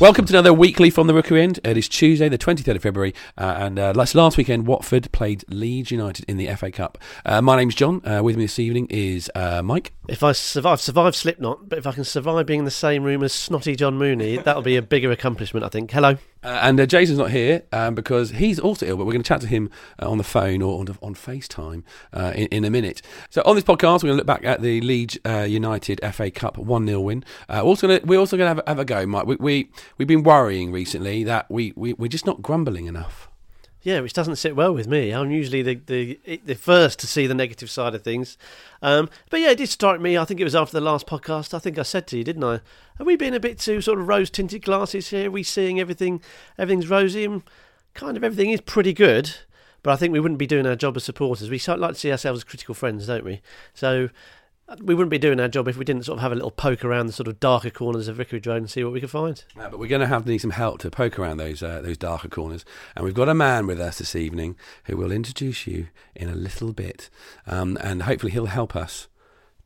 Welcome to another weekly from the Rookery End. It is Tuesday, the 23rd of February, uh, and uh, last, last weekend, Watford played Leeds United in the FA Cup. Uh, my name's John. Uh, with me this evening is uh, Mike. If I survive, survive Slipknot, but if I can survive being in the same room as snotty John Mooney, that'll be a bigger accomplishment, I think. Hello. Uh, and uh, Jason's not here um, because he's also ill, but we're going to chat to him uh, on the phone or on, on FaceTime uh, in, in, a minute. So on this podcast, we're going to look back at the Leeds uh, United FA Cup 1 0 win. Uh, we're also going to, we're also going to have, have, a go, Mike. We, we, we've been worrying recently that we, we, we're just not grumbling enough. Yeah, which doesn't sit well with me. I'm usually the the, the first to see the negative side of things. Um, but yeah, it did strike me. I think it was after the last podcast. I think I said to you, didn't I? Are we being a bit too sort of rose tinted glasses here? Are we seeing everything? Everything's rosy and kind of everything is pretty good. But I think we wouldn't be doing our job as supporters. We like to see ourselves as critical friends, don't we? So we wouldn't be doing our job if we didn't sort of have a little poke around the sort of darker corners of Vicarage Road and see what we could find. Yeah, but we're going to have to need some help to poke around those uh, those darker corners, and we've got a man with us this evening who will introduce you in a little bit, um, and hopefully he'll help us.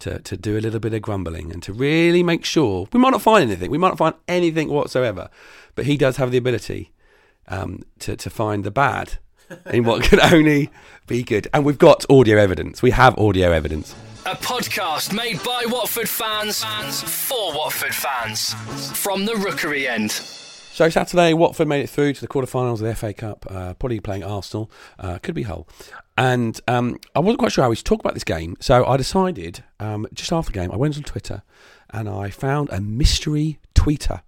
To, to do a little bit of grumbling and to really make sure we might not find anything, we might not find anything whatsoever, but he does have the ability um, to to find the bad in what can only be good. And we've got audio evidence. We have audio evidence. A podcast made by Watford fans, fans for Watford fans from the Rookery End. So Saturday, Watford made it through to the quarterfinals of the FA Cup, uh, probably playing Arsenal, uh, could be Hull. And um, I wasn't quite sure how we should talk about this game, so I decided um, just after the game, I went on Twitter and I found a mystery tweeter.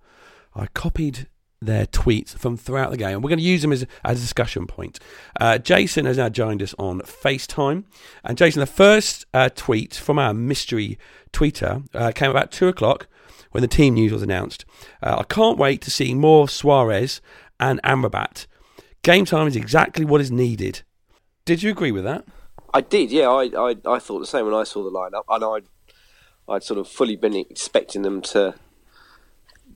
I copied their tweets from throughout the game. And we're going to use them as, as a discussion point. Uh, Jason has now joined us on FaceTime. And Jason, the first uh, tweet from our mystery tweeter uh, came about two o'clock when the team news was announced. Uh, I can't wait to see more Suarez and Amrabat. Game time is exactly what is needed. Did you agree with that? I did, yeah. I, I, I thought the same when I saw the lineup. And I'd, I'd sort of fully been expecting them to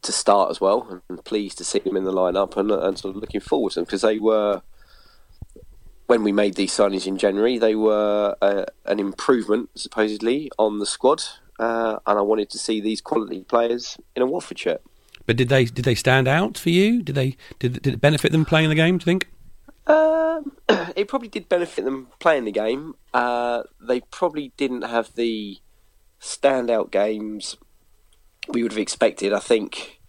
to start as well, and pleased to see them in the lineup and, and sort of looking forward to them because they were when we made these signings in January, they were uh, an improvement supposedly on the squad, uh, and I wanted to see these quality players in a Watford shirt. But did they did they stand out for you? Did they did, did it benefit them playing the game? Do you think? Um, it probably did benefit them playing the game. Uh, they probably didn't have the standout games we would have expected. I think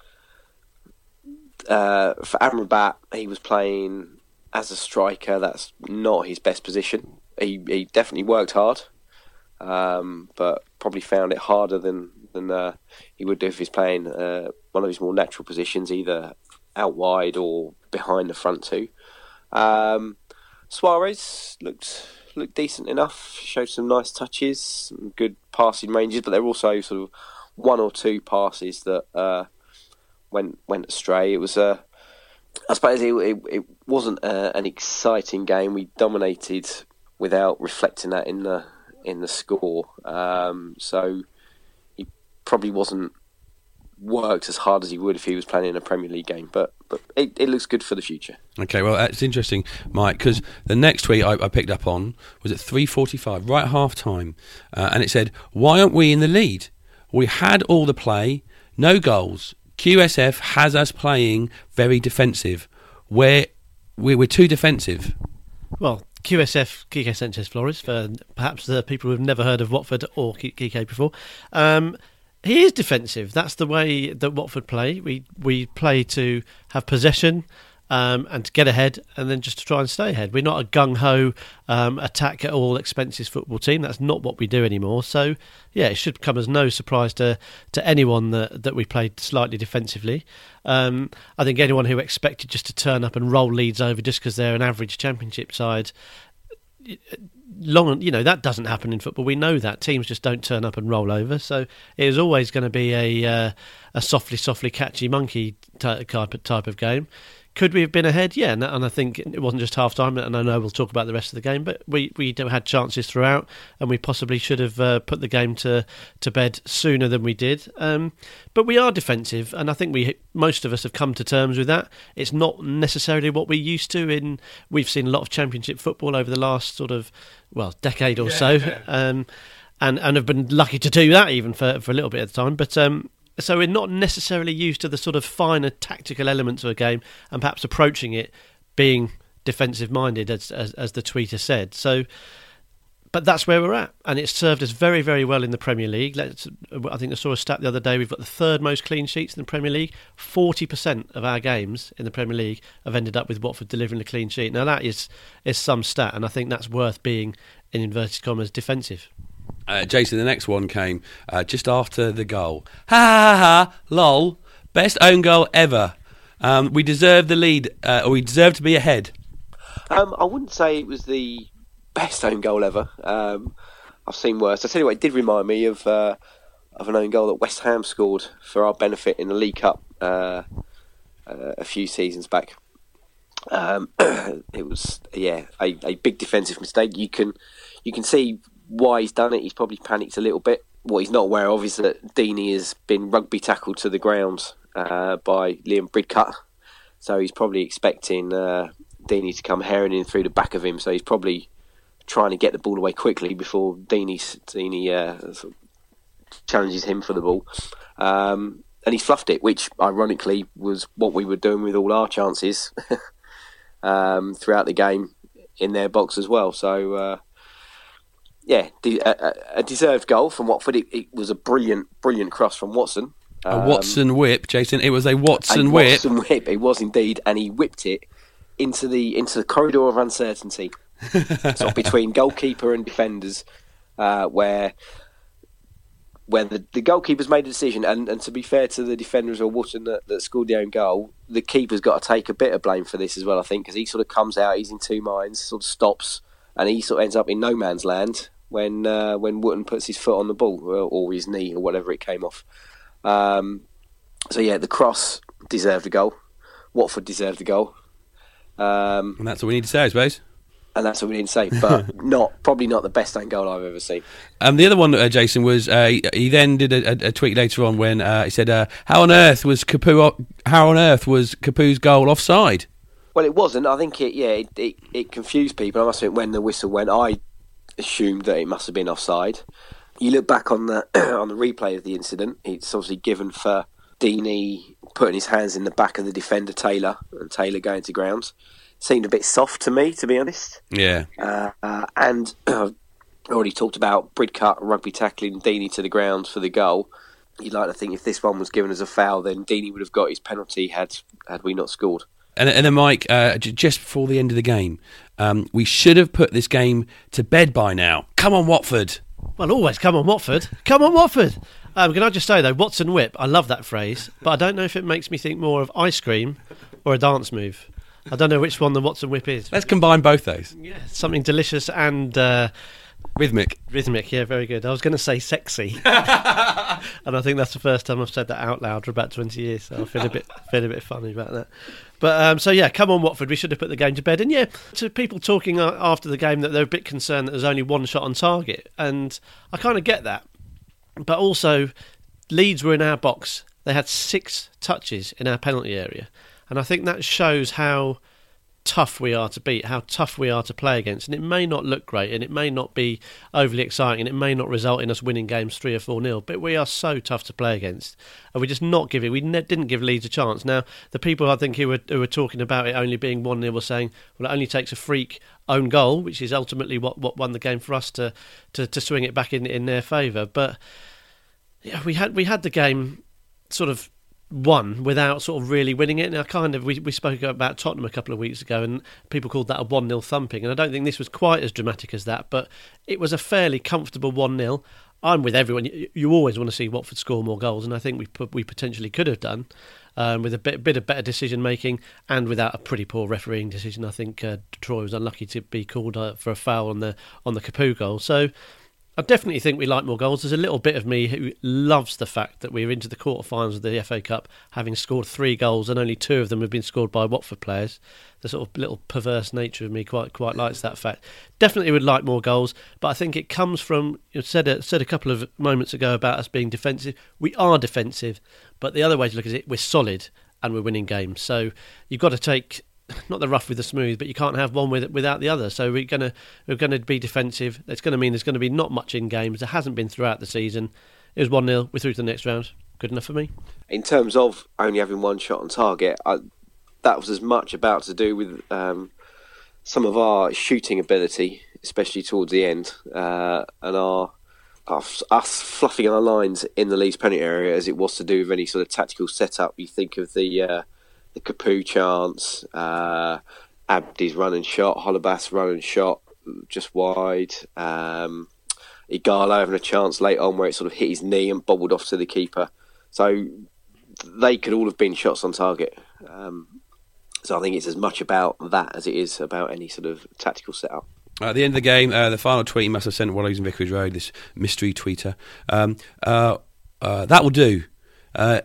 uh, for Amrabat, he was playing as a striker. That's not his best position. He he definitely worked hard, um, but probably found it harder than than uh, he would do if he's playing uh, one of his more natural positions, either out wide or behind the front two. Um, Suarez looked looked decent enough. Showed some nice touches, some good passing ranges, but they're also sort of one or two passes that uh, went went astray. It was a, uh, I suppose it, it, it wasn't a, uh, an exciting game. We dominated without reflecting that in the in the score. Um, so he probably wasn't worked as hard as he would if he was playing in a Premier League game. But but it, it looks good for the future. Okay, well it's interesting, Mike, because the next tweet I, I, picked up on was at three forty-five, right half time, uh, and it said, "Why aren't we in the lead? We had all the play, no goals. QSF has us playing very defensive. We're, we're, too defensive. Well, QSF, Quique Sanchez Flores, for perhaps the people who've never heard of Watford or Quique before. Um, he is defensive. That's the way that Watford play. We we play to have possession um, and to get ahead, and then just to try and stay ahead. We're not a gung ho um, attack at all expenses football team. That's not what we do anymore. So yeah, it should come as no surprise to to anyone that that we played slightly defensively. Um, I think anyone who expected just to turn up and roll Leeds over just because they're an average Championship side long you know that doesn't happen in football we know that teams just don't turn up and roll over so it is always going to be a uh, a softly softly catchy monkey type type of game could we have been ahead? Yeah, and, and I think it wasn't just half time, and I know we'll talk about the rest of the game, but we, we had chances throughout, and we possibly should have uh, put the game to, to bed sooner than we did. Um, but we are defensive, and I think we most of us have come to terms with that. It's not necessarily what we're used to. In we've seen a lot of Championship football over the last sort of well decade or yeah, so. Um, and and have been lucky to do that even for for a little bit of time. But um, so we're not necessarily used to the sort of finer tactical elements of a game, and perhaps approaching it being defensive minded, as, as as the tweeter said. So but that's where we're at, and it's served us very, very well in the Premier League. Let's, I think I saw a stat the other day. We've got the third most clean sheets in the Premier League. Forty percent of our games in the Premier League have ended up with Watford delivering a clean sheet. Now that is is some stat, and I think that's worth being in inverted commas defensive. Uh, Jason, the next one came uh, just after the goal. Ha ha ha! Lol! Best own goal ever. Um, we deserve the lead, uh, or we deserve to be ahead. Um, I wouldn't say it was the best own goal ever. Um, I've seen worse. I tell you what, it did remind me of uh, of an own goal that West Ham scored for our benefit in the League Cup uh, uh, a few seasons back. Um, it was yeah a, a big defensive mistake. You can you can see why he's done it. He's probably panicked a little bit. What he's not aware of is that Deeney has been rugby tackled to the ground uh, by Liam Bridcut. So he's probably expecting uh, Deeney to come herring in through the back of him. So he's probably trying to get the ball away quickly before Deeney, Deeney uh, sort of challenges him for the ball. Um, and he fluffed it, which ironically was what we were doing with all our chances um, throughout the game in their box as well. So, uh, yeah, a, a, deserved goal from Watford. It, it, was a brilliant, brilliant cross from Watson. Um, a Watson whip, Jason. It was a Watson a whip. Watson whip. It was indeed, and he whipped it into the into the corridor of uncertainty sort of between goalkeeper and defenders, uh, where where the, the goalkeeper's made a decision, and, and to be fair to the defenders or Wootton that, that scored the own goal, the keeper's got to take a bit of blame for this as well, I think, because he sort of comes out, he's in two minds, sort of stops, and he sort of ends up in no man's land when uh, when Wootton puts his foot on the ball, or, or his knee, or whatever it came off. Um, so yeah, the cross deserved a goal. Watford deserved a goal. Um, and that's what we need to say, I suppose and that's what we need to say. But not probably not the best goal I've ever seen. Um, the other one, uh, Jason, was uh, he then did a, a, tweet later on when uh, he said, uh, "How on earth was Capoue? How on earth was Capoue's goal offside?" Well, it wasn't. I think it. Yeah, it, it, it confused people. I must admit, when the whistle went, I assumed that it must have been offside. You look back on the on the replay of the incident. It's obviously given for Deeney putting his hands in the back of the defender Taylor and Taylor going to ground seemed a bit soft to me, to be honest. Yeah. Uh, uh, and uh, already talked about Bridcut rugby tackling Deeney to the ground for the goal. You'd like to think if this one was given as a foul, then Deeney would have got his penalty had had we not scored. And, and then, Mike, uh, just before the end of the game, um, we should have put this game to bed by now. Come on, Watford. Well, always come on, Watford. Come on, Watford. Um, can I just say though, Watson whip? I love that phrase, but I don't know if it makes me think more of ice cream or a dance move. I don't know which one the Watson Whip is. Let's combine both those. Yeah, something delicious and uh, rhythmic. Rhythmic, yeah, very good. I was going to say sexy, and I think that's the first time I've said that out loud for about twenty years. So I feel a bit feel a bit funny about that. But um, so yeah, come on, Watford. We should have put the game to bed. And yeah, to people talking after the game that they're a bit concerned that there's only one shot on target, and I kind of get that. But also, Leeds were in our box. They had six touches in our penalty area. And I think that shows how tough we are to beat, how tough we are to play against. And it may not look great and it may not be overly exciting and it may not result in us winning games 3 or 4 nil, but we are so tough to play against. And we just not give it, we ne- didn't give Leeds a chance. Now, the people I think who were, who were talking about it only being 1 0 were saying, well, it only takes a freak own goal, which is ultimately what, what won the game for us to, to, to swing it back in, in their favour. But yeah, we had we had the game sort of won without sort of really winning it. I kind of we, we spoke about Tottenham a couple of weeks ago, and people called that a one 0 thumping. And I don't think this was quite as dramatic as that, but it was a fairly comfortable one 0 I'm with everyone. You, you, always want to see Watford score more goals, and I think we we potentially could have done um, with a bit, bit of better decision making and without a pretty poor refereeing decision. I think uh, Troy was unlucky to be called uh, for a foul on the on the Capoue goal. So I definitely think we like more goals. There's a little bit of me who loves the fact that we're into the quarterfinals of the FA Cup, having scored three goals, and only two of them have been scored by Watford players. The sort of little perverse nature of me quite quite likes that fact. Definitely would like more goals, but I think it comes from you said a, said a couple of moments ago about us being defensive. We are defensive, but the other way to look at it, we're solid and we're winning games. So you've got to take not the rough with the smooth, but you can't have one with, without the other. So we're gonna we're gonna be defensive. That's going to mean there's going to be not much in games. There hasn't been throughout the season. It was one 0 We're through to the next round. good enough for me. in terms of only having one shot on target, I, that was as much about to do with um, some of our shooting ability, especially towards the end, uh, and our, our us fluffing our lines in the Leeds penalty area, as it was to do with any sort of tactical setup. You think of the uh, the Capoue chance, uh, Abdi's run and shot, Holebas run and shot just wide. Um, Ighalo having a chance late on where it sort of hit his knee and bobbled off to the keeper. So they could all have been shots on target. Um, so I think it's as much about that as it is about any sort of tactical setup. At the end of the game, uh, the final tweet he must have sent while he was in Vicarage Road, this mystery tweeter. Um, uh, uh, that will do. Uh,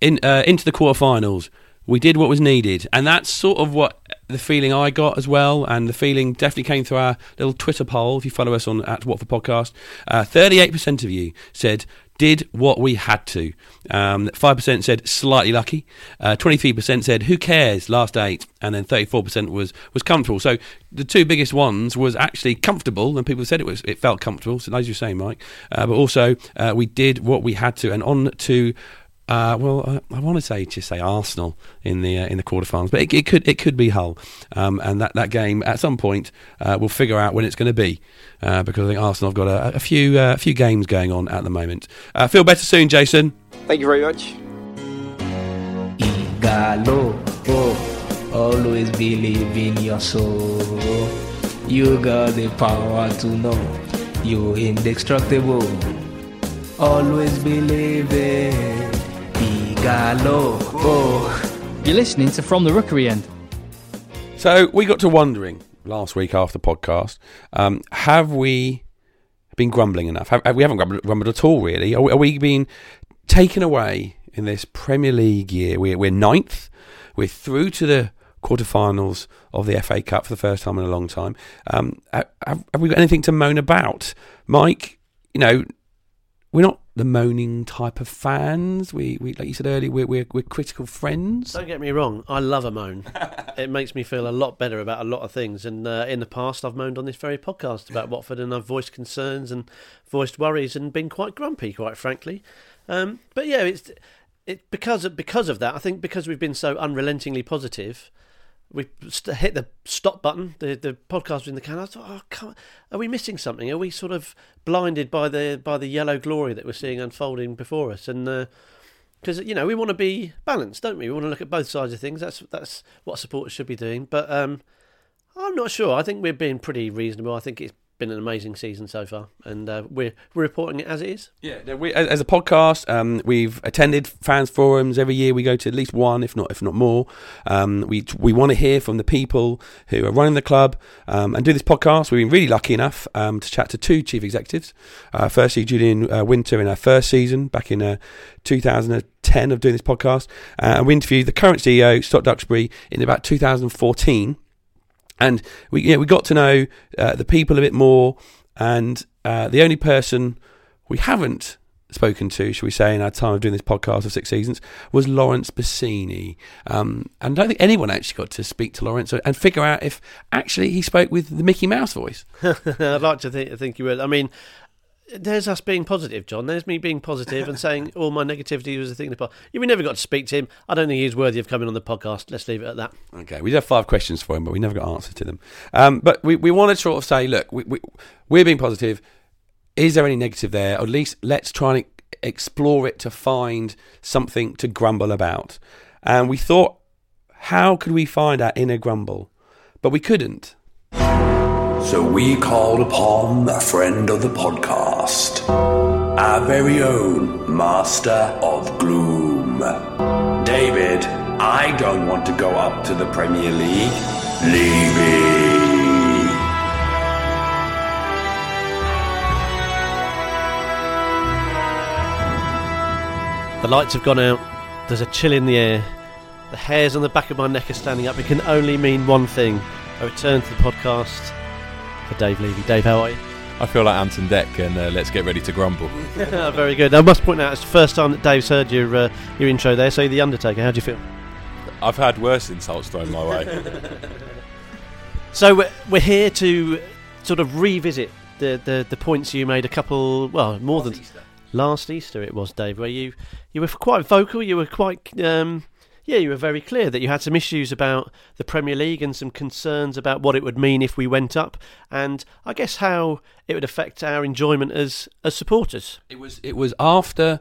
in uh, into the quarterfinals, we did what was needed, and that's sort of what the feeling I got as well, and the feeling definitely came through our little Twitter poll. If you follow us on at Watford Podcast, uh, thirty-eight percent of you said did what we had to. Um, five percent said slightly lucky. Uh, Twenty-three percent said who cares? Last eight, and then thirty-four percent was was comfortable. So the two biggest ones was actually comfortable, and people said it was it felt comfortable. So as you're saying, Mike, uh, but also uh, we did what we had to, and on to. Uh, well, uh, I want to say to say Arsenal in the uh, in the quarterfinals, but it, it could it could be Hull, um, and that, that game at some point uh, we'll figure out when it's going to be, uh, because I think Arsenal have got a, a few uh, a few games going on at the moment. Uh, feel better soon, Jason. Thank you very much. Ighalo, oh, always believe in your soul. You got the power to know you're indestructible. Always believe it. Ighalo, oh. You're listening to From the Rookery End. So we got to wondering last week after podcast, um, have we been grumbling enough? Have, have- we haven't grumbled, grumbled at all, really. Are we, are we being taken away in this Premier League year? We're, we're ninth. We're through to the quarterfinals of the FA Cup for the first time in a long time. Um, have, have we got anything to moan about, Mike? You know, we're not the moaning type of fans. We, we like you said earlier, we're, we're, we're critical friends. Don't get me wrong, I love a moan. it makes me feel a lot better about a lot of things. And uh, in the past, I've moaned on this very podcast about Watford, and I've voiced concerns and voiced worries, and been quite grumpy, quite frankly. Um, but yeah, it's it because of, because of that. I think because we've been so unrelentingly positive, we st- hit the stop button. The the podcast was in the can. I thought, oh, come, are we missing something? Are we sort of blinded by the by the yellow glory that we're seeing unfolding before us? And uh, because you know we want to be balanced, don't we? We want to look at both sides of things. That's that's what supporters should be doing. But um, I'm not sure. I think we're being pretty reasonable. I think it's been an amazing season so far, and uh, we're we're reporting it as it is. Yeah, we, as a podcast, um, we've attended fans forums every year. We go to at least one, if not if not more. Um, we we want to hear from the people who are running the club um, and do this podcast. We've been really lucky enough um, to chat to two chief executives. Uh, firstly, Julian uh, Winter in our first season back in uh, 2010 of doing this podcast, uh, and we interviewed the current CEO, Scott Duxbury, in about 2014 and we you know, we got to know uh, the people a bit more. And uh, the only person we haven't spoken to, shall we say, in our time of doing this podcast of six seasons, was Laurence Bassini. Um, and I don't think anyone actually got to speak to Laurence and figure out if actually he spoke with the Mickey Mouse voice. I'd like to think, think you would. I mean, there's us being positive, John. There's me being positive and saying all my negativity was a thing. To yeah, we never got to speak to him. I don't think he's worthy of coming on the podcast. Let's leave it at that. Okay, we did have five questions for him, but we never got answers to them. Um, but we, we want to sort of say, look, we, we, we're being positive. Is there any negative there? Or at least let's try and explore it to find something to grumble about. And we thought, how could we find our inner grumble? But we couldn't. So we called upon a friend of the podcast, our very own Master of Gloom. David, I don't want to go up to the Premier League. Leave me. The lights have gone out. There's a chill in the air. The hairs on the back of my neck are standing up. It can only mean one thing. I return to the podcast for Dave Levy. Dave, how are you? I feel like Ant and Dec, and uh, let's get ready to grumble. Very good. I must point out, it's the first time that Dave's heard your uh, your intro there. So, The Undertaker, how do you feel? I've had worse insults thrown my way. So we're, we're here to sort of revisit the, the, the points you made a couple, well, more than last Easter it was, Dave, where you you were quite vocal. You were quite um, yeah, you were very clear that you had some issues about the Premier League and some concerns about what it would mean if we went up, and I guess how it would affect our enjoyment as as supporters. It was it was after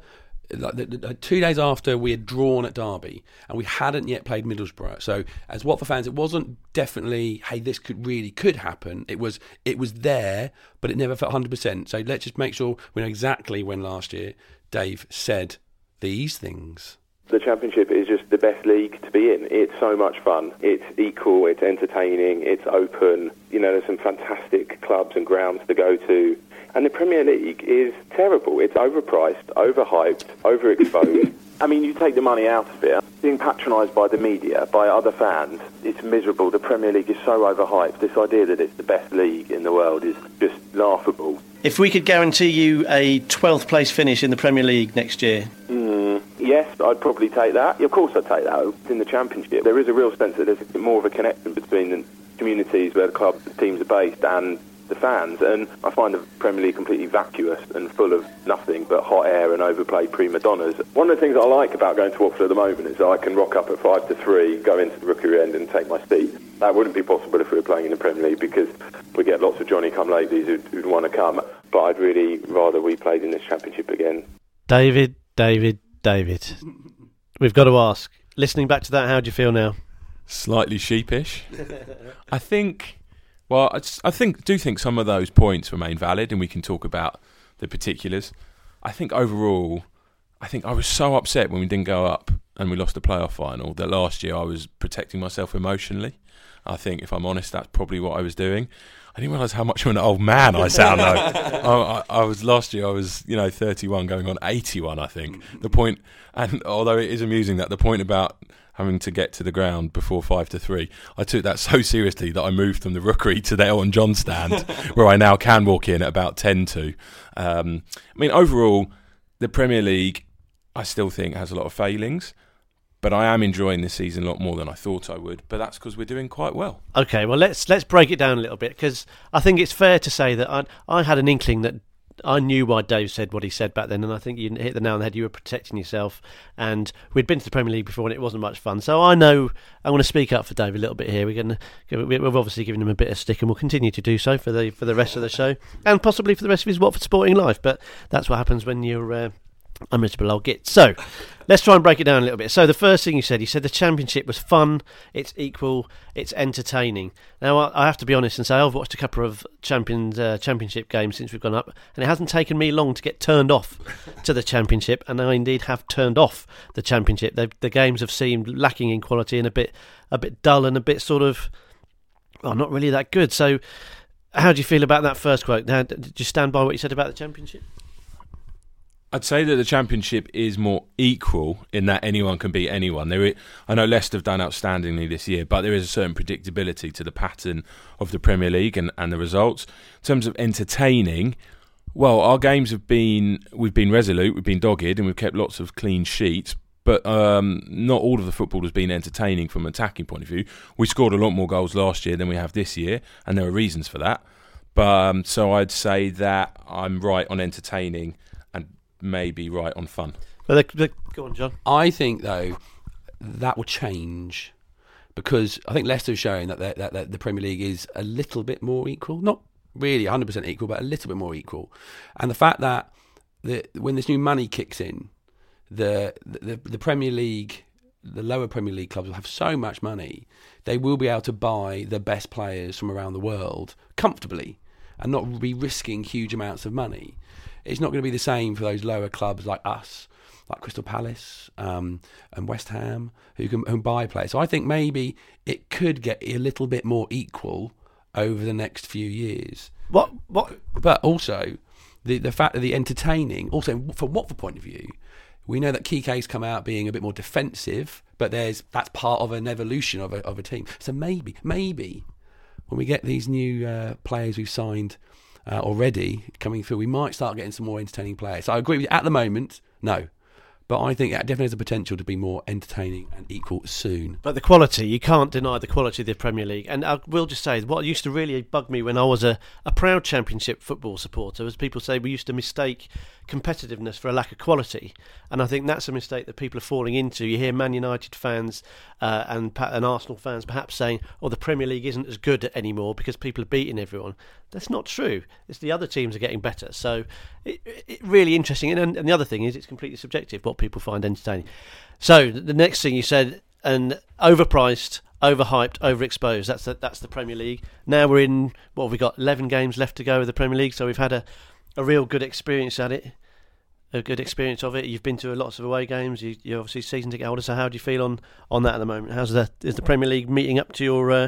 like two days after we had drawn at Derby and we hadn't yet played Middlesbrough. So as Watford fans, it wasn't definitely hey this could really could happen. It was it was there, but it never felt hundred percent. So let's just make sure we know exactly when last year Dave said these things. The Championship is just the best league to be in. It's so much fun. It's equal, it's entertaining, it's open. You know, there's some fantastic clubs and grounds to go to. And the Premier League is terrible. It's overpriced, overhyped, overexposed. I mean, you take the money out of it, being patronised by the media, by other fans, it's miserable. The Premier League is so overhyped. This idea that it's the best league in the world is just laughable. If we could guarantee you a 12th place finish in the Premier League next year, mm, yes, I'd probably take that. Of course, I'd take that. In the Championship, there is a real sense that there's more of a connection between the communities where the club the teams are based and the fans. And I find the Premier League completely vacuous and full of nothing but hot air and overplayed prima donnas. One of the things I like about going to Watford at the moment is that I can rock up at five to three, go into the rookery end and take my seat. That wouldn't be possible if we were playing in the Premier League because we get lots of Johnny come latelys who'd, who'd want to come. But I'd really rather we played in this Championship again. David, David, David. We've got to ask. Listening back to that, how do you feel now? Slightly sheepish. I think well, I, just, I think do think some of those points remain valid, and we can talk about the particulars. I think overall, I think I was so upset when we didn't go up and we lost the playoff final that last year I was protecting myself emotionally. I think, if I'm honest, that's probably what I was doing. I didn't realise how much of an old man I sound though. I, I, I, was last year. I was you know 31, going on 81. I think the point, and although it is amusing that the point about having to get to the ground before five to three. I took that so seriously that I moved from the rookery to the Elton John stand, where I now can walk in at about ten to. Um, I mean, overall, the Premier League, I still think has a lot of failings. But I am enjoying this season a lot more than I thought I would. But that's because we're doing quite well. Okay, well let's let's break it down a little bit because I think it's fair to say that I I had an inkling that I knew why Dave said what he said back then, and I think you hit the nail on the head. You were protecting yourself, and we'd been to the Premier League before, and it wasn't much fun. So I know I want to speak up for Dave a little bit here. We're going to we've obviously given him a bit of stick, and we'll continue to do so for the for the rest of the show, and possibly for the rest of his Watford sporting life. But that's what happens when you're uh, miserable old git. So let's try and break it down a little bit. So the first thing you said, you said the championship was fun, it's equal, it's entertaining. Now I, have to be honest and say I've watched a couple of champions uh, championship games since we've gone up, and it hasn't taken me long to get turned off to the championship, and I indeed have turned off the championship. They've, the games have seemed lacking in quality and a bit a bit dull and a bit sort of well, not really that good. So. How do you feel about that first quote? Now, did you stand by what you said about the championship? I'd say that the championship is more equal in that anyone can beat anyone. There, is, I know Leicester have done outstandingly this year, but there is a certain predictability to the pattern of the Premier League and, and the results. In terms of entertaining, well, our games have been we've been resolute, we've been dogged, and we've kept lots of clean sheets. But um, not all of the football has been entertaining from an attacking point of view. We scored a lot more goals last year than we have this year, and there are reasons for that. But um, so I'd say that I'm right on entertaining may be right on fun. Well, go on, John. I think though that will change because I think Leicester is showing that, that, that the Premier League is a little bit more equal, not really 100% equal, but a little bit more equal. And the fact that the, when this new money kicks in, the, the the Premier League, the lower Premier League clubs will have so much money, they will be able to buy the best players from around the world comfortably and not be risking huge amounts of money it's not going to be the same for those lower clubs like us, like Crystal Palace um, and West Ham, who can who buy players. So I think maybe it could get a little bit more equal over the next few years. What? What? But also, the the fact that the entertaining, also from Watford point of view, we know that Quique's come out being a bit more defensive, but there's that's part of an evolution of a of a team. So maybe, maybe when we get these new uh, players we've signed uh, already coming through, we might start getting some more entertaining players. So I agree with you. At the moment, no. But I think it definitely has the potential to be more entertaining and equal soon. But the quality, you can't deny the quality of the Premier League. And I will just say, what used to really bug me when I was a, a proud Championship football supporter was people say we used to mistake competitiveness for a lack of quality. And I think that's a mistake that people are falling into. You hear Man United fans uh, and, and Arsenal fans perhaps saying, oh, the Premier League isn't as good anymore because people are beating everyone. That's not true. It's the other teams are getting better. So it, it really interesting. And, and the other thing is it's completely subjective what people find entertaining. So the next thing you said, and overpriced, overhyped, overexposed. That's the, that's the Premier League. Now we're in what have we got? Eleven games left to go with the Premier League, so we've had a, a real good experience at it. A good experience of it. You've been to lots of away games. You, you're obviously season ticket holder. So how do you feel on, on that at the moment? How's the is the Premier League meeting up to your uh,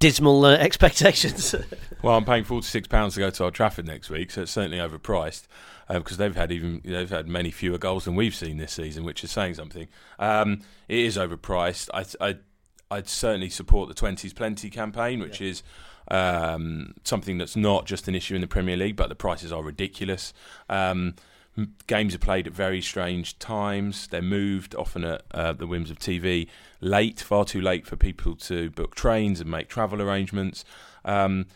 dismal uh, expectations? Well, I'm paying forty six pounds to go to Old Trafford next week, so it's certainly overpriced because they've had even they've had many fewer goals than we've seen this season, which is saying something. Um, it is overpriced. I, I I'd certainly support the twenties plenty campaign, which is um, something that's not just an issue in the Premier League, but the prices are ridiculous. Um, games are played at very strange times. They're moved often at uh, the whims of TV late, far too late for people to book trains and make travel arrangements. Um,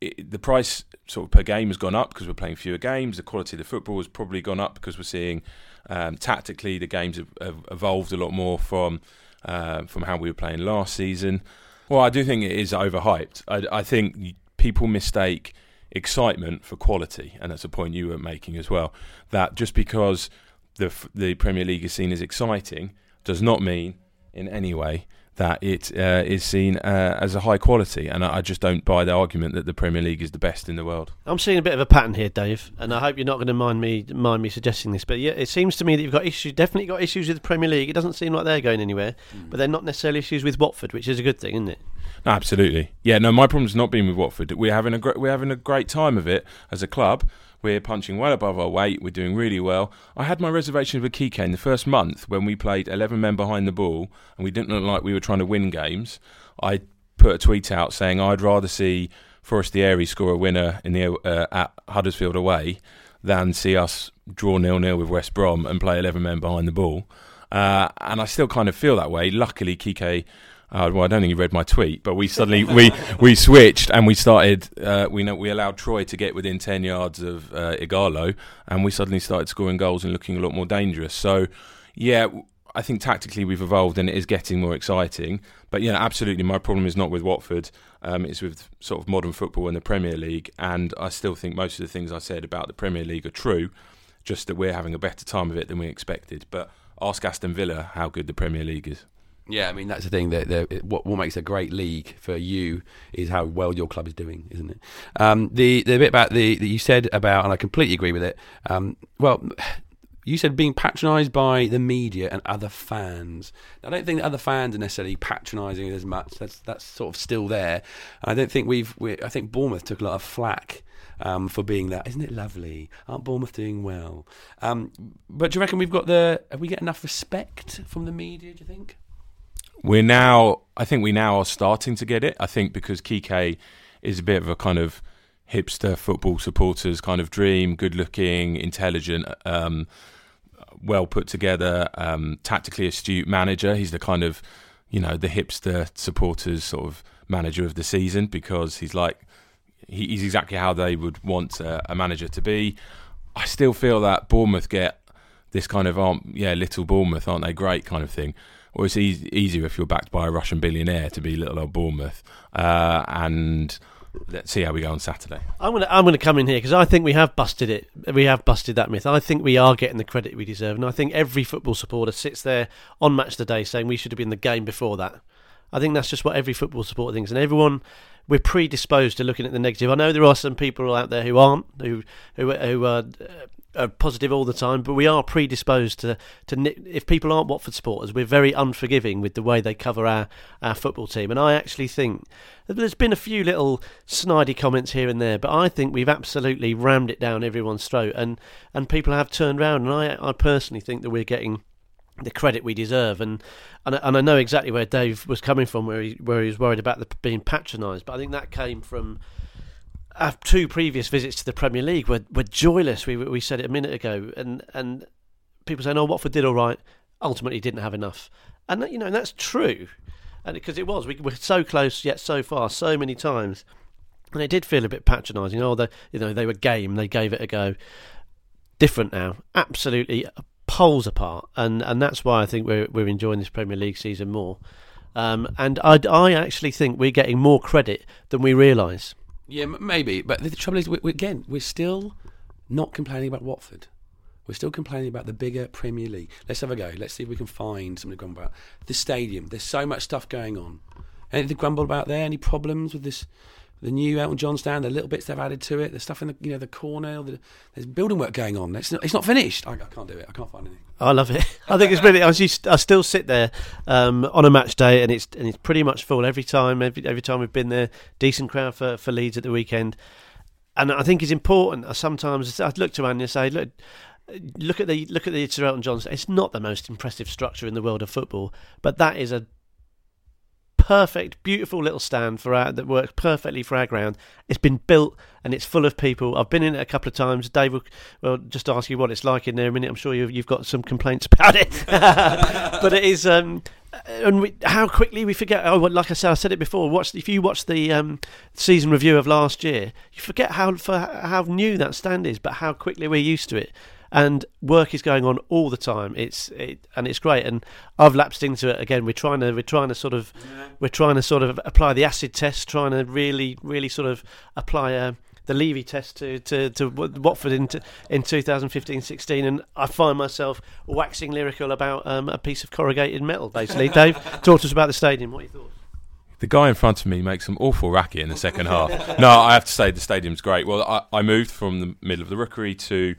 it, the price sort of per game has gone up because we're playing fewer games. The quality of the football has probably gone up because we're seeing um, tactically the games have, have evolved a lot more from uh, from how we were playing last season. Well, I do think it is overhyped. I, I think people mistake excitement for quality, and that's a point you were making as well. That just because the the Premier League is seen as exciting does not mean in any way that it uh, is seen uh, as a high quality, and I, I just don't buy the argument that the Premier League is the best in the world. I'm seeing a bit of a pattern here, Dave, and I hope you're not going to mind me mind me suggesting this. But yeah, it seems to me that you've got issues, definitely got issues with the Premier League. It doesn't seem like they're going anywhere, but they're not necessarily issues with Watford, which is a good thing, isn't it? No, absolutely. Yeah, no, my problem's not been with Watford. We're having a gr- we're having a great time of it as a club. We're punching well above our weight. We're doing really well. I had my reservations with Quique in the first month when we played 11 men behind the ball and we didn't look like we were trying to win games. I put a tweet out saying I'd rather see Forestieri score a winner in the uh, at Huddersfield away than see us draw nil nil with West Brom and play 11 men behind the ball. Uh, and I still kind of feel that way. Luckily, Quique uh, well, I don't think you read my tweet, but we suddenly we we switched and we started. Uh, we know we allowed Troy to get within ten yards of uh, Ighalo, and we suddenly started scoring goals and looking a lot more dangerous. So, yeah, I think tactically we've evolved and it is getting more exciting. But yeah, absolutely, my problem is not with Watford. Um, it's with sort of modern football and the Premier League, and I still think most of the things I said about the Premier League are true. Just that we're having a better time of it than we expected. But ask Aston Villa how good the Premier League is. Yeah, I mean that's the thing. That what what makes a great league for you is how well your club is doing, isn't it? Um, the the bit about the that you said about, and I completely agree with it. Um, well, you said being patronised by the media and other fans. I don't think other fans are necessarily patronising as much. That's that's sort of still there. I don't think we've. We, I think Bournemouth took a lot of flack. Um, for being that, isn't it lovely? Aren't Bournemouth doing well? Um, but do you reckon we've got the? Have we get enough respect from the media? Do you think? We're now I think we now are starting to get it. I think because Quique is a bit of a kind of hipster football supporters kind of dream, good looking, intelligent, um, well put together, um, tactically astute manager. He's the kind of you know the hipster supporters sort of manager of the season because he's like he, he's exactly how they would want a, a manager to be. I still feel that Bournemouth get this kind of um, yeah little Bournemouth aren't they great kind of thing or it's easier if you're backed by a Russian billionaire to be little old Bournemouth. Uh, and let's see how we go on Saturday. I'm gonna I'm gonna come in here because I think we have busted it. We have busted that myth. I think we are getting the credit we deserve, and I think every football supporter sits there on match the day saying we should have been the game before that. I think that's just what every football supporter thinks, and everyone we're predisposed to looking at the negative. I know there are some people out there who aren't, who who who are, uh, are positive all the time, but we are predisposed to to if people aren't Watford supporters, we're very unforgiving with the way they cover our our football team. And I actually think there's been a few little snidey comments here and there, but I think we've absolutely rammed it down everyone's throat, and and people have turned around. And I I personally think that we're getting the credit we deserve. And and I, and I know exactly where Dave was coming from, where he where he was worried about the, being patronised. But I think that came from our two previous visits to the Premier League were, were joyless. We we said it a minute ago, and and people saying, "Oh, Watford did all right, ultimately didn't have enough," and that, you know that's true, and because it was, we were so close yet so far, so many times, and it did feel a bit patronising. Oh, they, you know, they were game, they gave it a go. Different now, absolutely poles apart, and and that's why I think we're we're enjoying this Premier League season more. Um, and I, I actually think we're getting more credit than we realise. Yeah, maybe. But the trouble is, we, we, again, we're still not complaining about Watford. We're still complaining about the bigger Premier League. Let's have a go. Let's see if we can find something to grumble about. The stadium. There's so much stuff going on. Anything to grumble about there? Any problems with this? The new Elton John stand, the little bits they've added to it, the stuff in the you know the corner, the, there's building work going on. It's not, it's not finished. I, I can't do it. I can't find anything. I love it. I think it's brilliant. I, just, I still sit there um, on a match day, and it's and it's pretty much full every time. Every every time we've been there, decent crowd for for Leeds at the weekend, and I think it's important. I sometimes I look to Andy and say, look. Look at the look at the Sir Elton John. It's not the most impressive structure in the world of football, but that is a perfect, beautiful little stand for our, that works perfectly for our ground. It's been built and it's full of people. I've been in it a couple of times. Dave will well, just ask you what it's like in there in a minute. I'm sure you've, you've got some complaints about it, but it is. Um, and we, how quickly we forget. Oh, like I said, I said it before. Watch if you watch the um, season review of last year, you forget how for how new that stand is, but how quickly we're used to it and work is going on all the time. It's it, and it's great. And I've lapsed into it again. We're trying to we're trying to sort of yeah. we're trying to sort of apply the acid test, trying to really really sort of apply a, uh, the Levy test to, to, to Watford in, in 2015-16 and I find myself waxing lyrical about um, a piece of corrugated metal basically. Dave, talk to us about the stadium. What are your thoughts? The guy in front of me makes some awful racket in the second half. No, I have to say the stadium's great. Well, I, I moved from the middle of the rookery to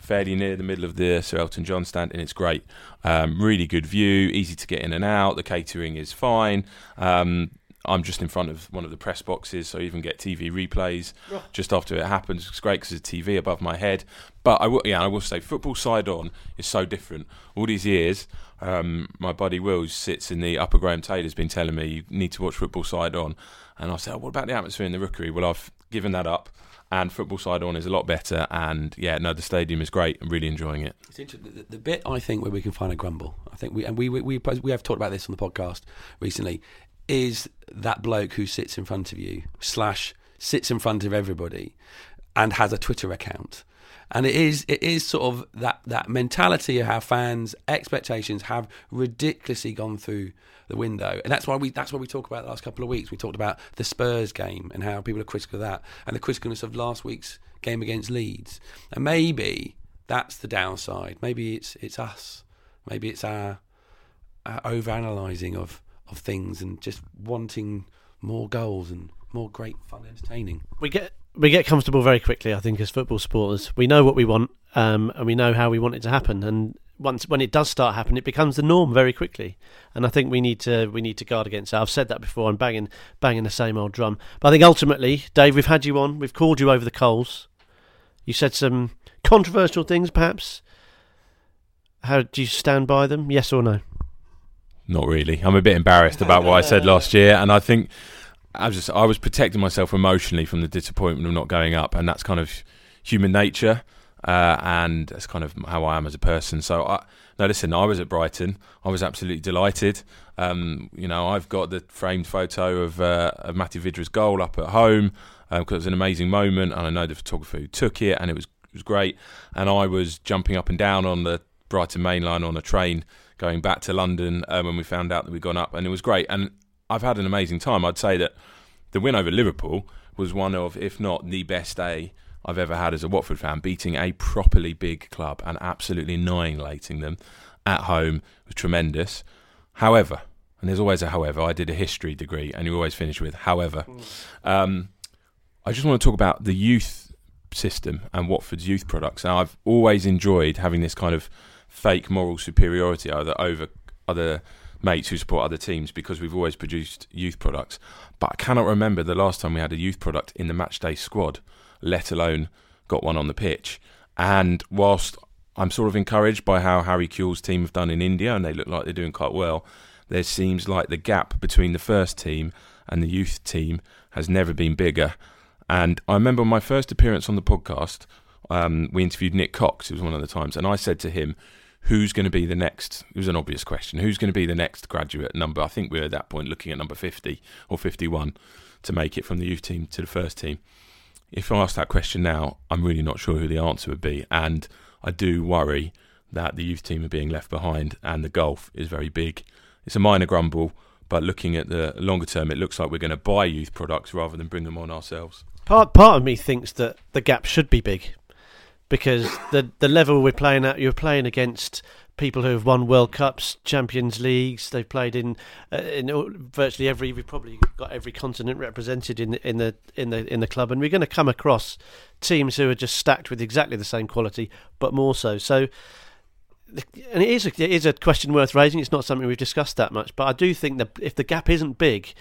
fairly near the middle of the Sir Elton John stand, and it's great. Um, really good view, easy to get in and out. The catering is fine. Um, I'm just in front of one of the press boxes, so I even get TV replays just after it happens. It's great because there's TV above my head. But I will, yeah, I will say, football side on is so different. All these years, um, my buddy Will sits in the upper Graham Taylor's been telling me you need to watch football side on, and I said, oh, what about the atmosphere in the Rookery? Well, I've given that up and football side on is a lot better. And yeah, no, the stadium is great. I'm really enjoying it. It's interesting. The, the bit I think where we can find a grumble, I think we and we, we we we have talked about this on the podcast recently, is that bloke who sits in front of you slash sits in front of everybody and has a Twitter account. And it is it is sort of that, that mentality of how fans' expectations have ridiculously gone through the window, and that's why we that's why we talk about the last couple of weeks. We talked about the Spurs game and how people are critical of that, and the criticalness of last week's game against Leeds. And maybe that's the downside. Maybe it's it's us. Maybe it's our, our over analysing of of things and just wanting more goals and more great fun entertaining. We get we get comfortable very quickly, I think, as football supporters. We know what we want, um, and we know how we want it to happen. And once when it does start happening, it becomes the norm very quickly. And I think we need to we need to guard against that. I've said that before. I'm banging banging the same old drum. But I think ultimately, Dave, we've had you on. We've called you over the coals. You said some controversial things, perhaps. How do you stand by them? Yes or no? Not really. I'm a bit embarrassed about what I said last year, and I think I was just I was protecting myself emotionally from the disappointment of not going up, and that's kind of human nature uh, and that's kind of how I am as a person. So, I, no, listen, I was at Brighton. I was absolutely delighted. Um, you know, I've got the framed photo of, uh, of Matty Vydra's goal up at home because um, it was an amazing moment, and I know the photographer who took it, and it was it was great. And I was jumping up and down on the Brighton main line on a train going back to London uh, when we found out that we'd gone up, and it was great. And I've had an amazing time. I'd say that the win over Liverpool was one of, if not the best day I've ever had as a Watford fan, beating a properly big club and absolutely annihilating them at home was tremendous. However, and there's always a however, I did a history degree and you always finish with however. Um, I just want to talk about the youth system and Watford's youth products. Now, I've always enjoyed having this kind of fake moral superiority over, over other mates who support other teams because we've always produced youth products. But I cannot remember the last time we had a youth product in the matchday squad let alone got one on the pitch. And whilst I'm sort of encouraged by how Harry Kewell's team have done in India, and they look like they're doing quite well, there seems like the gap between the first team and the youth team has never been bigger. And I remember my first appearance on the podcast, um, we interviewed Nick Cox, it was one of the times, and I said to him, who's going to be the next? It was an obvious question. Who's going to be the next graduate number? I think we're at that point looking at number 50 or 51 to make it from the youth team to the first team. If I ask that question now, I'm really not sure who the answer would be. And I do worry that the youth team are being left behind and the gulf is very big. It's a minor grumble, but looking at the longer term, it looks like we're going to buy youth products rather than bring them on ourselves. Part part of me thinks that the gap should be big because the the level we're playing at, you're playing against people who have won World Cups, Champions Leagues. They've played in uh, in virtually every. We've probably got every continent represented in the, in the in the in the club, and we're going to come across teams who are just stacked with exactly the same quality, but more so. So. And it is a, it is a question worth raising. It's not something we've discussed that much, but I do think that if the gap isn't big,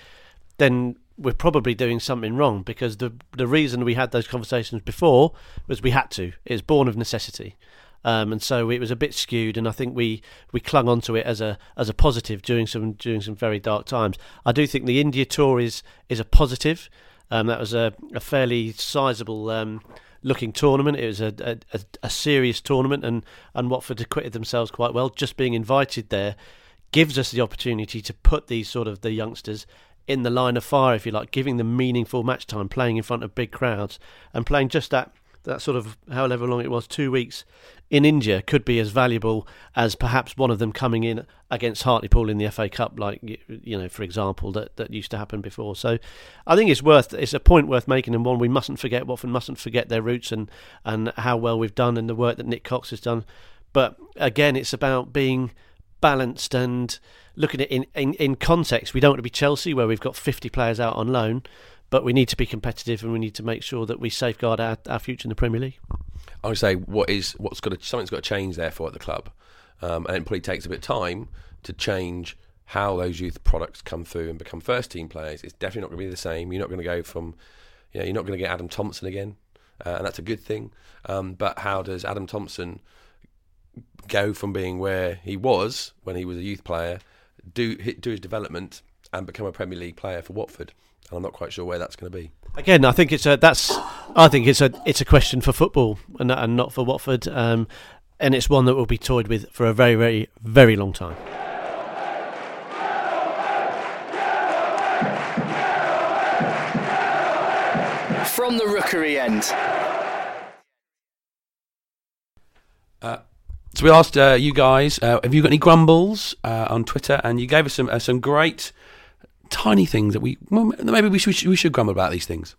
then we're probably doing something wrong because the the reason we had those conversations before was we had to. It was born of necessity. Um, and so it was a bit skewed, and I think we, we clung onto it as a as a positive during some during some very dark times. I do think the India tour is is a positive. Um, that was a, a fairly sizable um, looking tournament. It was a, a, a, a serious tournament, and, and Watford acquitted themselves quite well. Just being invited there gives us the opportunity to put these sort of the youngsters in the line of fire, if you like, giving them meaningful match time, playing in front of big crowds, and playing just that that sort of however long it was, two weeks in India could be as valuable as perhaps one of them coming in against Hartlepool in the FA Cup, like you know, for example, that that used to happen before. So, I think it's worth it's a point worth making, and one we mustn't forget. Watford mustn't forget their roots and and how well we've done and the work that Nick Cox has done. But again, it's about being balanced and looking at it in, in, in context. We don't want to be Chelsea where we've got 50 players out on loan, but we need to be competitive and we need to make sure that we safeguard our, our future in the Premier League. I would say what is what's got to, something's got to change therefore at the club, um, and it probably takes a bit of time to change how those youth products come through and become first team players. It's definitely not going to be the same. You're not going to go from, you know, you're not going to get Adam Thompson again, uh, and that's a good thing. Um, but how does Adam Thompson go from being where he was when he was a youth player, do do his development, and become a Premier League player for Watford? And I'm not quite sure where that's going to be. Again, I think it's a that's I think it's a it's a question for football and, and not for Watford, um, and it's one that will be toyed with for a very very very long time. From the Rookery end. So we asked uh, you guys, uh, have you got any grumbles uh, on Twitter? And you gave us some uh, some great tiny things that we well, maybe we should we should grumble about these things.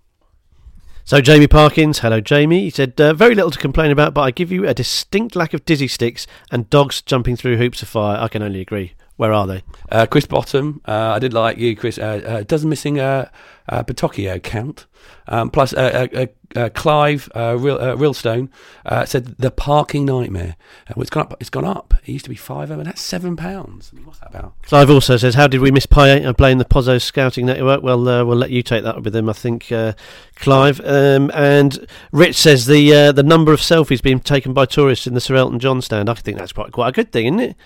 So Jamie Parkins, hello Jamie. He said uh, very little to complain about, but I give you a distinct lack of dizzy sticks and dogs jumping through hoops of fire. I can only agree. Where are they? Uh, Chris Bottom, uh, I did like you, Chris. Uh, uh, does missing uh, uh, Petocchio count? Um, plus, uh, uh, uh, uh, Clive uh, Real, uh, Realstone uh, said the parking nightmare. Uh, well, it's gone up. It's gone up. It used to be five, and that's seven pounds. I mean, what's that about? Clive also says, "How did we miss Payet and playing the Pozzo scouting network?" Well, uh, we'll let you take that up with him, I think, uh, Clive. Um, and Rich says the uh, the number of selfies being taken by tourists in the Sir Elton John stand. I think that's quite quite a good thing, isn't it?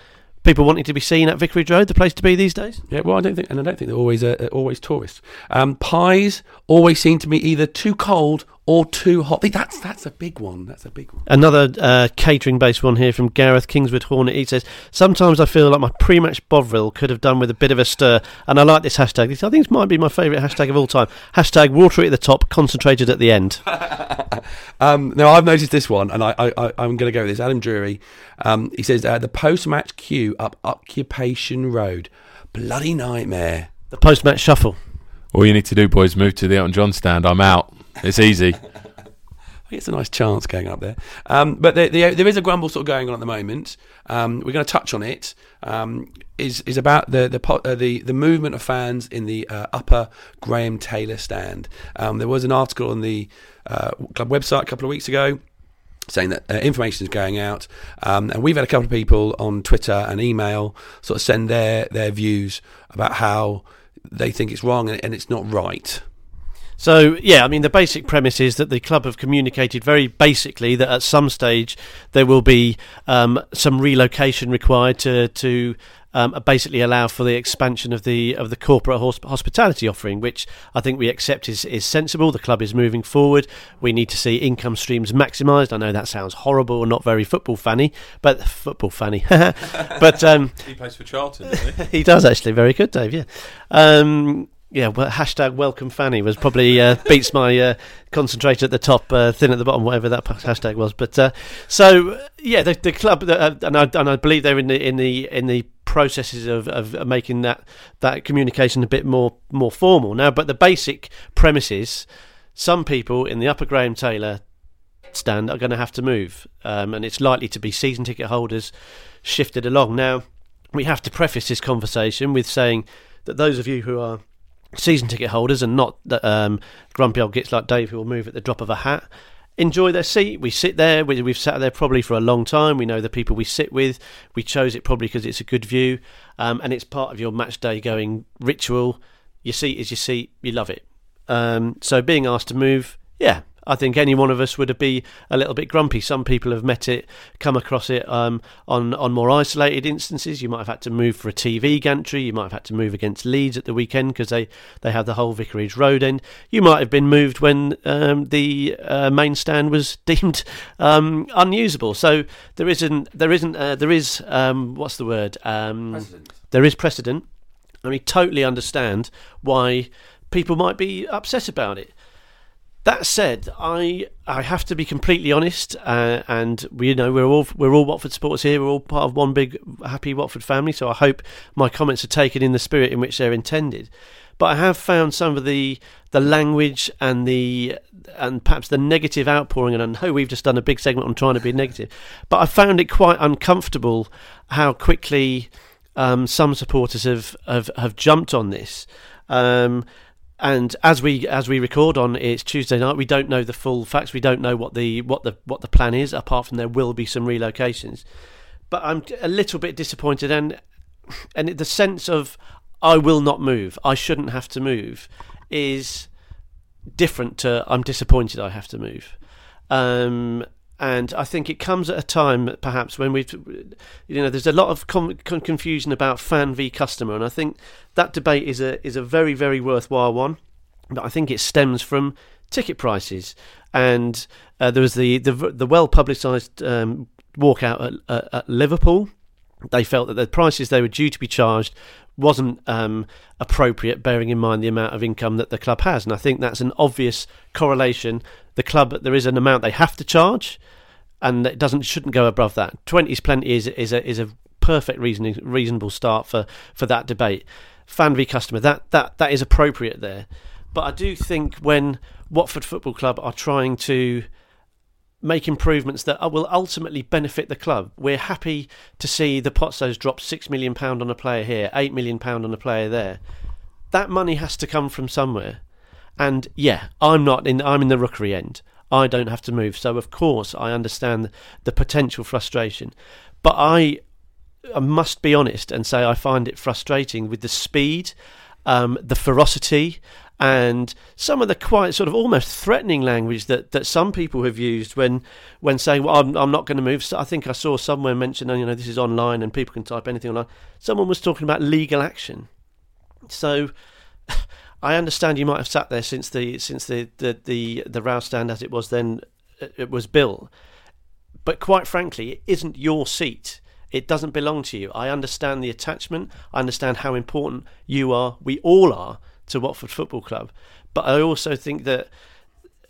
People wanting to be seen at Vicarage Road, the place to be these days. Yeah, well, I don't think, and I don't think they're always uh, always tourists. Um, pies always seem to be either too cold or too hot. That's that's a big one. That's a big one. Another uh, catering-based one here from Gareth Kingswood Hornet. He says, "Sometimes I feel like my pre-match Bovril could have done with a bit of a stir." And I like this hashtag. This I think this might be my favourite hashtag of all time. Hashtag watery at the top, concentrated at the end. Um, now I've noticed this one, and I, I, I I'm going to go with this. Adam Drury, um, he says uh, the post-match queue up Occupation Road, bloody nightmare. The post-match shuffle. All you need to do, boys, move to the Elton John stand. I'm out. It's easy. It's a nice chance going up there. Um, but there, is a grumble sort of going on at the moment. Um, we're going to touch on it. Um, is is about the the, uh, the the movement of fans in the uh, upper Graham Taylor stand. Um, there was an article on the uh, club website a couple of weeks ago saying that uh, information is going out, um, and we've had a couple of people on Twitter and email sort of send their their views about how they think it's wrong and, and it's not right. So yeah, I mean the basic premise is that the club have communicated very basically that at some stage there will be um, some relocation required to to um, basically allow for the expansion of the of the corporate hosp- hospitality offering, which I think we accept is is sensible. The club is moving forward. We need to see income streams maximised. I know that sounds horrible or not very football fanny, but football fanny. but um, He plays for Charlton, doesn't he? he does actually very good, Dave. Yeah. Um, yeah, well, hashtag welcome Fanny was probably uh, beats my uh, concentrated at the top, uh, thin at the bottom, whatever that hashtag was. But uh, so yeah, the, the club, uh, and I and I believe they're in the in the in the processes of, of making that that communication a bit more more formal now. But the basic premise is some people in the Upper Graham Taylor stand are going to have to move, um, and it's likely to be season ticket holders shifted along. Now, we have to preface this conversation with saying that those of you who are season ticket holders and not the um, grumpy old gits like Dave who will move at the drop of a hat. Enjoy their seat. We sit there. We, we've sat there probably for a long time. We know the people we sit with. We chose it probably because it's a good view, um, and it's part of your match day going ritual. Your seat is your seat. You love it. Um, so being asked to move, yeah, I think any one of us would have be a little bit grumpy. Some people have met it, come across it um, on on more isolated instances. You might have had to move for a TV gantry. You might have had to move against Leeds at the weekend because they, they have the whole Vicarage Road end. You might have been moved when um, the uh, main stand was deemed um, unusable. So there isn't there isn't uh, there is um, what's the word um, there is precedent. I mean, totally understand why people might be upset about it. That said, I I have to be completely honest, uh, and we you know we're all we're all Watford supporters here. We're all part of one big happy Watford family. So I hope my comments are taken in the spirit in which they're intended. But I have found some of the the language and the and perhaps the negative outpouring. And I know we've just done a big segment on trying to be negative, but I found it quite uncomfortable how quickly um, some supporters have, have have jumped on this. Um, and as we as we record on it's Tuesday night, we don't know the full facts. We don't know what the what the what the plan is. Apart from there will be some relocations, but I'm a little bit disappointed, and and the sense of I will not move. I shouldn't have to move is different to I'm disappointed I have to move. Um, and I think it comes at a time, perhaps, when we've, you know, there's a lot of com- con- confusion about fan v customer, and I think that debate is a is a very very worthwhile one. But I think it stems from ticket prices, and uh, there was the the, the well publicised um, walkout at, at, at Liverpool. They felt that the prices they were due to be charged wasn't um, appropriate, bearing in mind the amount of income that the club has. And I think that's an obvious correlation. The club, there is an amount they have to charge, and it doesn't shouldn't go above that. Twenty is plenty is is a is a perfect reasoning reasonable start for for that debate. Fan v customer that that that is appropriate there, but I do think when Watford Football Club are trying to make improvements that will ultimately benefit the club. We're happy to see the Pozzos drop six million pound on a player here, eight million pound on a player there. That money has to come from somewhere. And yeah, I'm not in. I'm in the rookery end. I don't have to move, so of course I understand the potential frustration. But I, I must be honest and say I find it frustrating with the speed, um, the ferocity, and some of the quite sort of almost threatening language that, that some people have used when when saying, "Well, I'm, I'm not going to move." So I think I saw somewhere mention, oh, you know, this is online and people can type anything online. Someone was talking about legal action. So I understand you might have sat there since the since the the the, the Rous stand as it was then uh, it was built, but quite frankly, it isn't your seat. It doesn't belong to you. I understand the attachment. I understand how important you are. We all are to Watford Football Club. But I also think that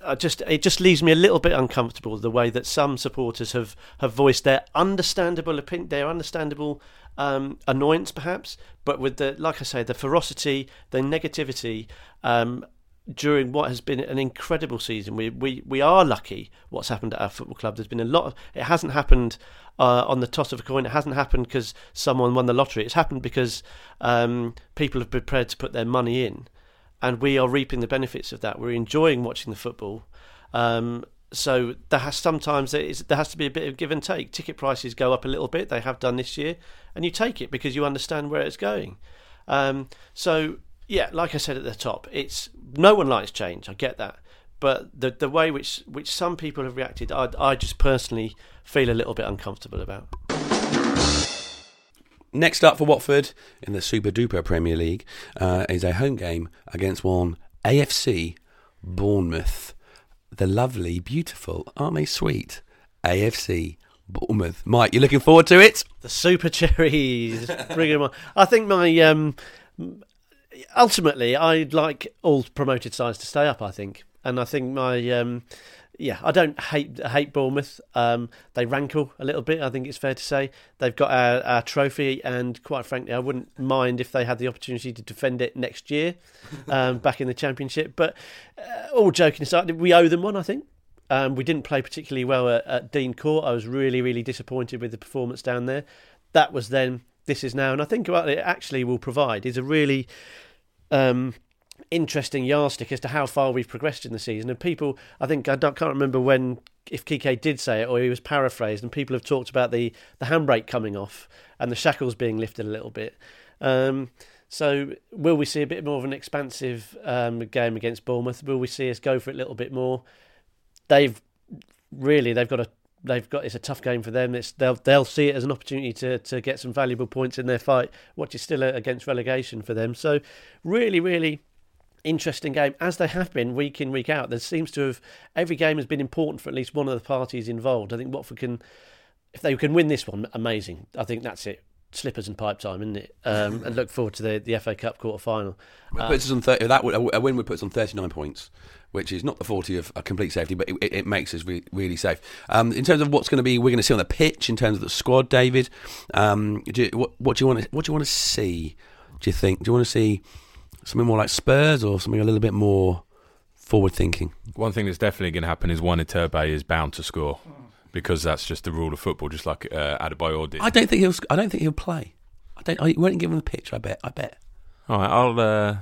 I just it just leaves me a little bit uncomfortable the way that some supporters have, have voiced their understandable opinion, their understandable um, annoyance, perhaps, but with the like I say, the ferocity, the negativity. Um, during what has been an incredible season, we, we we are lucky. What's happened at our football club? There's been a lot of. It hasn't happened uh, on the toss of a coin. It hasn't happened because someone won the lottery. It's happened because um, people have been prepared to put their money in, and we are reaping the benefits of that. We're enjoying watching the football. Um, so there has sometimes there, is, there has to be a bit of give and take. Ticket prices go up a little bit. They have done this year, and you take it because you understand where it's going. Um, so yeah, like I said at the top, it's no one likes change. I get that, but the the way which which some people have reacted, I I just personally feel a little bit uncomfortable about. Next up for Watford in the Super Duper Premier League uh, is a home game against one AFC Bournemouth. The lovely, beautiful, aren't they sweet? AFC Bournemouth. Mike, you looking forward to it? The Super Cherries, bring them on. I think my um, ultimately, I'd like all promoted sides to stay up. I think, and I think my um, yeah, I don't hate hate Bournemouth. Um, they rankle a little bit. I think it's fair to say they've got our, our trophy, and quite frankly, I wouldn't mind if they had the opportunity to defend it next year, um, back in the Championship. But uh, all joking aside, we owe them one. I think. Um, we didn't play particularly well at, at Dean Court. I was really, really disappointed with the performance down there. That was then. This is now, and I think what it actually will provide is a really um, interesting yardstick as to how far we've progressed in the season. And people, I think, I can't remember when, if Quique did say it or he was paraphrased, and people have talked about the, the handbrake coming off and the shackles being lifted a little bit. Um, so, will we see a bit more of an expansive um, game against Bournemouth? Will we see us go for it a little bit more? They've really they've got a they've got it's a tough game for them. It's they'll they'll see it as an opportunity to to get some valuable points in their fight, which is still against relegation for them. So, really, really interesting game as they have been week in week out. There seems to have every game has been important for at least one of the parties involved. I think Watford can, if they can win this one, amazing. I think that's it. Slippers and pipe time, isn't it? Um, and look forward to the, the FA Cup quarter final. Uh, puts us on 30, that would, a win would put us on thirty nine points, which is not the forty of a complete safety, but it, it makes us re- really safe. Um, in terms of what's going to be, we're going to see on the pitch in terms of the squad. David, um, do you, what, what do you want? To, what do you want to see? Do you think? Do you want to see? Something more like Spurs or something a little bit more forward thinking? One thing that's definitely going to happen is one Iturbe is bound to score because that's just the rule of football, just like uh, Adebayor did. I don't think he'll. I don't think he'll play. I don't. I won't give him the pitch. I bet. I bet. All right, I'll. Uh,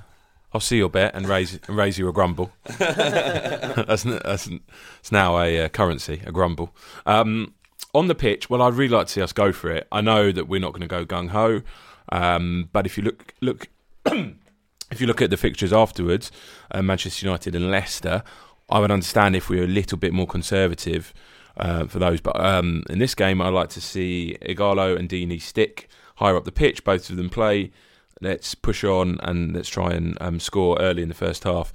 I'll see your bet and raise and raise you a grumble. that's, that's, that's now a uh, currency, a grumble. Um, on the pitch, well, I'd really like to see us go for it. I know that we're not going to go gung ho, um, but if you look look if you look at the fixtures afterwards, uh, Manchester United and Leicester, I would understand if we were a little bit more conservative uh, for those. But um, in this game, I'd like to see Ighalo and Deeney stick higher up the pitch. Both of them play. Let's push on and let's try and um, score early in the first half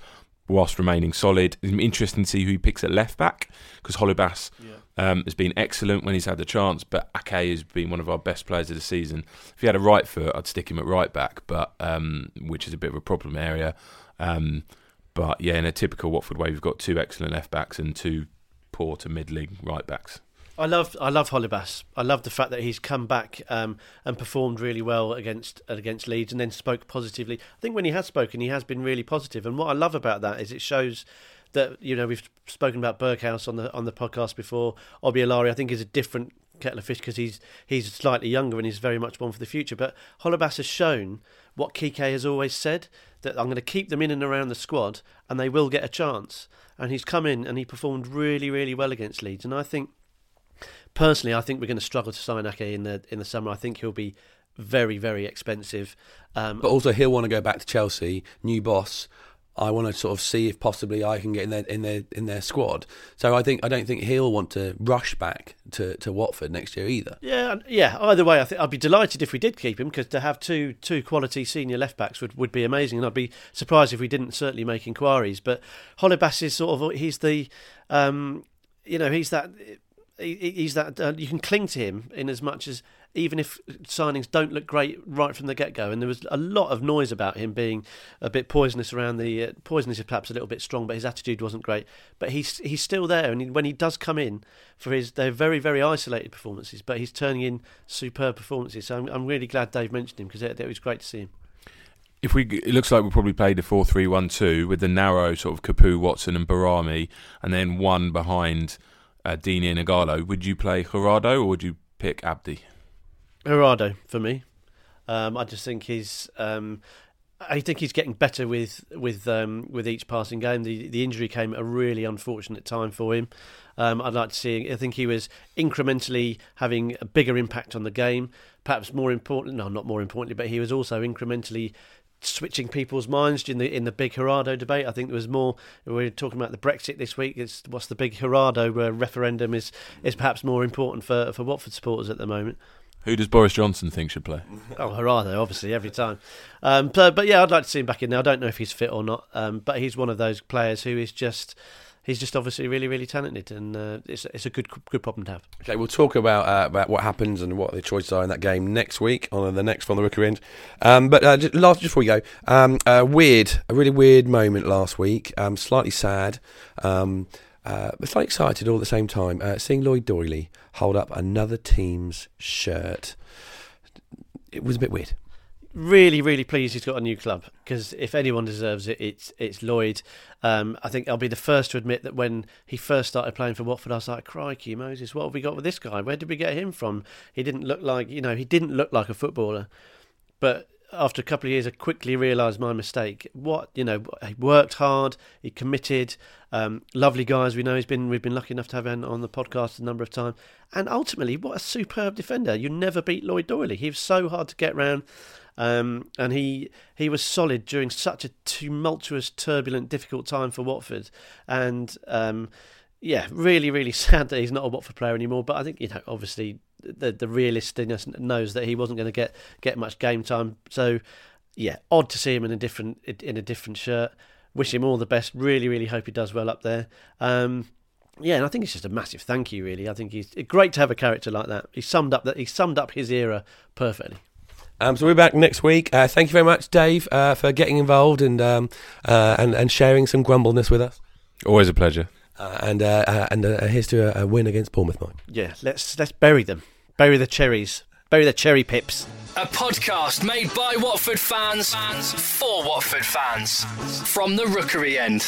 whilst remaining solid. It's interesting to see who he picks at left back because Holebas yeah. um, has been excellent when he's had the chance, but Ake has been one of our best players of the season. If he had a right foot, I'd stick him at right back, but um, which is a bit of a problem area. Um, but yeah, in a typical Watford way, we've got two excellent left backs and two poor to middling right backs. I love I love Holebas. I love the fact that he's come back um, and performed really well against against Leeds, and then spoke positively. I think when he has spoken, he has been really positive. And what I love about that is it shows that you know we've spoken about Berghuis on the on the podcast before. Obbi Oulare, I think, is a different kettle of fish because he's he's slightly younger and he's very much one for the future. But Holebas has shown what Quique has always said that I'm going to keep them in and around the squad, and they will get a chance. And he's come in and he performed really, really well against Leeds, and I think personally, I think we're going to struggle to sign Ake in the in the summer. I think he'll be very very expensive. Um, but also, he'll want to go back to Chelsea, new boss. I want to sort of see if possibly I can get in their in their in their squad. So I think I don't think he'll want to rush back to, to Watford next year either. Yeah, yeah. Either way, I think I'd be delighted if we did keep him because to have two two quality senior left backs would, would be amazing, and I'd be surprised if we didn't certainly make inquiries. But Holebas is sort of he's the um, you know he's that he's that uh, you can cling to him in as much as even if signings don't look great right from the get go, and there was a lot of noise about him being a bit poisonous around the uh, poisonous is perhaps a little bit strong, but his attitude wasn't great. But he's he's still there, and he, when he does come in for his they're very very isolated performances, but he's turning in superb performances. So I'm, I'm really glad Dave mentioned him because it, it was great to see him. If we, it looks like we probably played a four-three-one-two with the narrow sort of Capoue, Watson, and Behrami, and then one behind uh, Deeney and Ighalo, would you play Jurado or would you pick Abdi? Jurado for me. Um, I just think he's. Um, I think he's getting better with with um, with each passing game. The the injury came at a really unfortunate time for him. Um, I'd like to see. I think he was incrementally having a bigger impact on the game. Perhaps more important, no, not more importantly, but he was also incrementally switching people's minds in the in the big Jurado debate. I think there was more. We're talking about the Brexit this week. It's what's the big Jurado uh, referendum is is perhaps more important for for Watford supporters at the moment. Who does Boris Johnson think should play? Oh, Jurado, obviously every time. Um, but, but yeah, I'd like to see him back in there. I don't know if he's fit or not, um, but he's one of those players who is just. He's just obviously really, really talented, and uh, it's it's a good good problem to have. Okay, we'll talk about uh, about what happens and what the choices are in that game next week on the next from the Rookery end. Um, but uh, just, last, just before we go, um, uh, weird, a really weird moment last week. Um, slightly sad, um, uh, but slightly excited all at the same time. Uh, seeing Lloyd Doyley hold up another team's shirt, it was a bit weird really, really pleased he's got a new club because if anyone deserves it, it's it's Lloyd. Um, I think I'll be the first to admit that when he first started playing for Watford, I was like, "Crikey, Moses, what have we got with this guy? Where did we get him from? He didn't look like you know he didn't look like a footballer." But after a couple of years, I quickly realised my mistake. What you know, he worked hard, he committed. Um, lovely guys, we know he's been. We've been lucky enough to have him on the podcast a number of times, and ultimately, what a superb defender! You never beat Lloyd Doyley. He was so hard to get round. Um, and he he was solid during such a tumultuous, turbulent, difficult time for Watford. And um, yeah, really, really sad that he's not a Watford player anymore. But I think you know, obviously, the the realisticness knows that he wasn't going to get get much game time. So yeah, odd to see him in a different in a different shirt. Wish him all the best. Really, really hope he does well up there. Um, yeah, and I think it's just a massive thank you. Really, I think he's great to have a character like that. He summed up that he summed up his era perfectly. Um, so we're back next week. Uh, thank you very much, Dave, uh, for getting involved and, um, uh, and and sharing some grumbleness with us. Always a pleasure. Uh, and uh, uh, and here's to a, a, win against Bournemouth, Mike. Yeah, let's let's bury them, bury the cherries, bury the cherry pips. A podcast made by Watford fans, fans for Watford fans from the Rookery end.